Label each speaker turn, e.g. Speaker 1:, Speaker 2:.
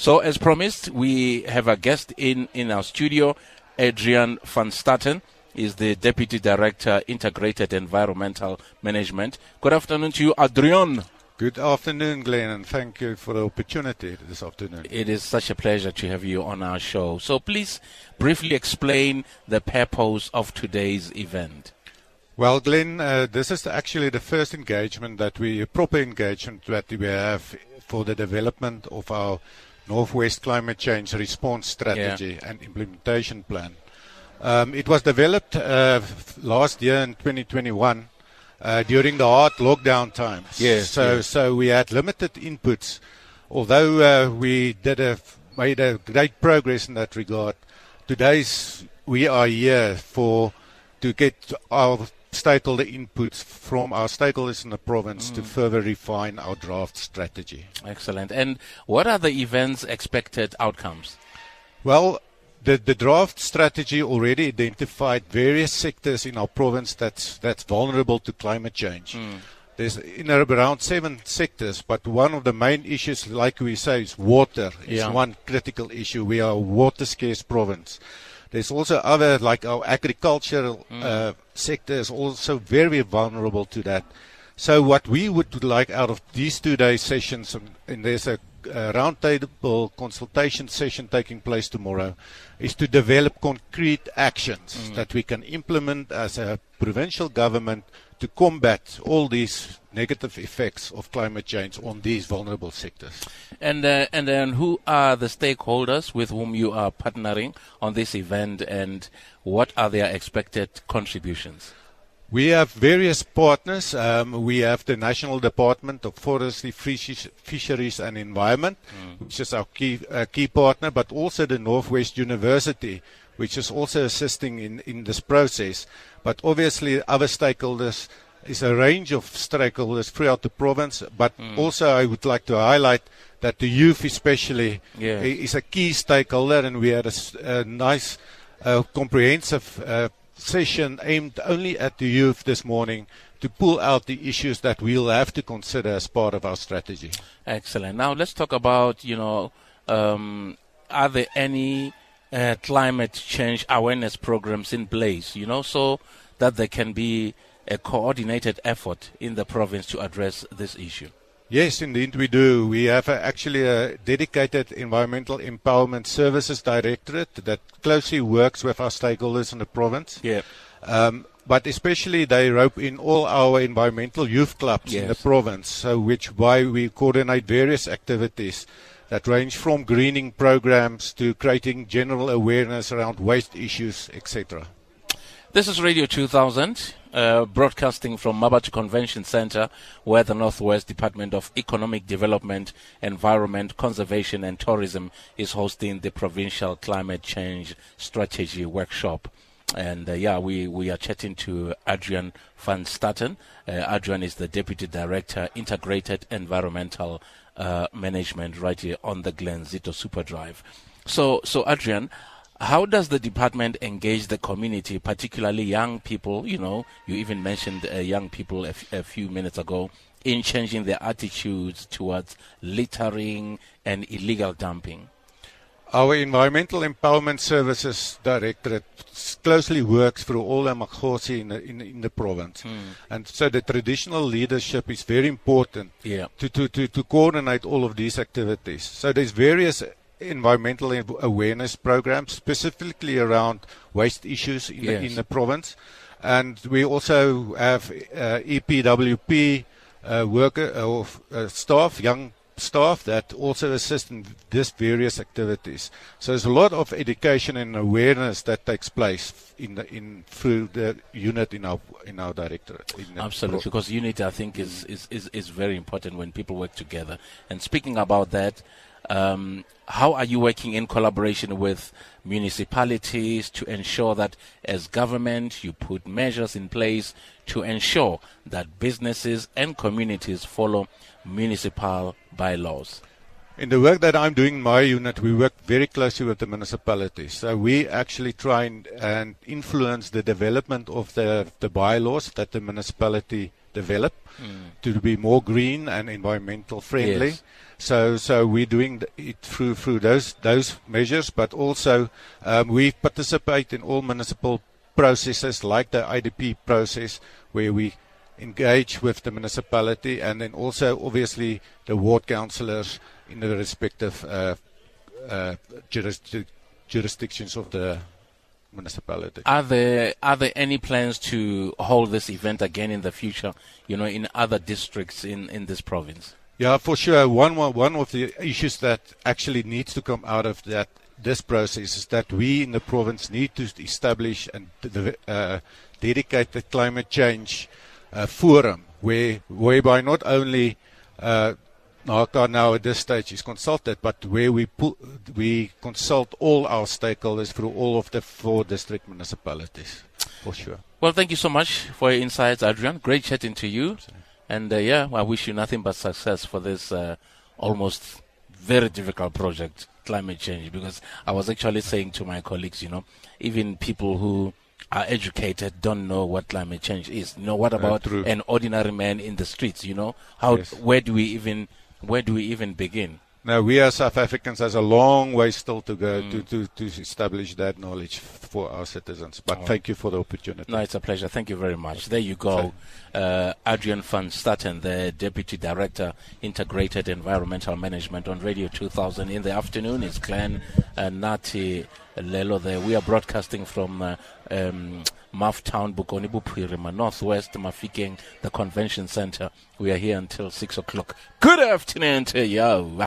Speaker 1: So, as promised, we have a guest in, in our studio, Adrian van Staten is the Deputy Director, Integrated Environmental Management. Good afternoon to you, Adrian.
Speaker 2: Good afternoon, Glenn, and thank you for the opportunity this afternoon.
Speaker 1: It is such a pleasure to have you on our show. So, please briefly explain the purpose of today's event.
Speaker 2: Well, Glenn, uh, this is actually the first engagement that we, proper engagement that we have for the development of our Northwest Climate Change Response Strategy yeah. and Implementation Plan. Um, it was developed uh, last year in 2021 uh, during the hard lockdown times.
Speaker 1: Yes.
Speaker 2: So,
Speaker 1: yes.
Speaker 2: so we had limited inputs. Although uh, we did a, made a great progress in that regard, today's we are here for to get our stakeholder inputs from our stakeholders in the province mm. to further refine our draft strategy.
Speaker 1: Excellent. And what are the event's expected outcomes?
Speaker 2: Well, the, the draft strategy already identified various sectors in our province that's, that's vulnerable to climate change. Mm. There's in around seven sectors, but one of the main issues, like we say, is water. It's yeah. one critical issue. We are a water scarce province. There's also other, like our agricultural mm. uh, sector is also very vulnerable to that. So what we would like out of these two day sessions, and there's a uh, roundtable consultation session taking place tomorrow is to develop concrete actions mm. that we can implement as a provincial government to combat all these negative effects of climate change on these vulnerable sectors.
Speaker 1: And uh, and then who are the stakeholders with whom you are partnering on this event and what are their expected contributions?
Speaker 2: We have various partners. Um, we have the National Department of Forestry, Fisheries and Environment, mm. which is our key, uh, key partner, but also the Northwest University, which is also assisting in, in this process. But obviously, other stakeholders is a range of stakeholders throughout the province. But mm. also, I would like to highlight that the youth, especially, yes. is a key stakeholder, and we had a, a nice, uh, comprehensive uh, session aimed only at the youth this morning to pull out the issues that we'll have to consider as part of our strategy.
Speaker 1: Excellent. Now let's talk about, you know, um, are there any uh, climate change awareness programs in place, you know, so that there can be a coordinated effort in the province to address this issue?
Speaker 2: Yes, indeed we do. We have a, actually a dedicated environmental empowerment services directorate that closely works with our stakeholders in the province.
Speaker 1: Yeah.
Speaker 2: Um, but especially they rope in all our environmental youth clubs yes. in the province, so which why we coordinate various activities that range from greening programs to creating general awareness around waste issues, etc.
Speaker 1: This is Radio 2000, uh, broadcasting from Mmabatho Convention Center, where the Northwest Department of Economic Development, Environment, Conservation and Tourism is hosting the Provincial Climate Change Strategy Workshop. And uh, yeah, we, we are chatting to Adrian van Staten. Uh, Adrian is the Deputy Director, Integrated Environmental uh, Management, right here on the Glenzito Superdrive. So, so Adrian, how does the department engage the community, particularly young people? You know, you even mentioned uh, young people a, f- a few minutes ago in changing their attitudes towards littering and illegal dumping.
Speaker 2: Our Environmental Empowerment Services Directorate closely works through all the Makhosi in the, in, in the province. Mm. And so the traditional leadership is very important
Speaker 1: yeah.
Speaker 2: to, to, to, to coordinate all of these activities. So there's various environmental awareness program specifically around waste issues in, yes. the, in the province. And we also have uh, EPWP uh, worker uh, or uh, staff, young staff that also assist in these various activities. So there's a lot of education and awareness that takes place in the, in through the unit in our in our directorate.
Speaker 1: Absolutely, because unit I think is, is, is, is very important when people work together. And speaking about that, um, how are you working in collaboration with municipalities to ensure that as government you put measures in place to ensure that businesses and communities follow municipal bylaws?
Speaker 2: In the work that I'm doing in my unit, we work very closely with the municipalities. So we actually try and, and influence the development of the, the bylaws that the municipality develop mm. to be more green and environmental friendly.
Speaker 1: Yes.
Speaker 2: So, so we're doing it through through those those measures, but also um, we participate in all municipal processes like the IDP process, where we engage with the municipality, and then also obviously the ward councillors in the respective uh, uh, jurisdic- jurisdictions of the municipality.
Speaker 1: Are there are there any plans to hold this event again in the future? You know, in other districts in in this province.
Speaker 2: Yeah, for sure. One one of the issues that actually needs to come out of that this process is that we in the province need to establish and uh, dedicate the climate change uh, forum where whereby not only uh, NACA now at this stage is consulted, but where we put, we consult all our stakeholders through all of the four district municipalities, for sure.
Speaker 1: Well, thank you so much for your insights, Adrian. Great chatting to you. And uh, yeah, I wish you nothing but success for this uh, almost very difficult project, climate change. Because I was actually saying to my colleagues, you know, even people who are educated don't know what climate change is. You know, what about uh, an ordinary man in the streets? You know, how yes. where do we even where do we even begin?
Speaker 2: Now, we as South Africans has a long way still to go mm. to, to, to establish that knowledge for our citizens. But oh. thank you for the opportunity.
Speaker 1: No, it's a pleasure. Thank you very much. There you go. Uh, Adrian van Staten, the Deputy Director, Integrated Environmental Management on Radio 2000 in the afternoon. It's Glenn uh, Nati Lelo there. We are broadcasting from uh, um, Town, Bokone Bophirima, Northwest Mafikeng, the Convention Center. We are here until 6 o'clock. Good afternoon to you.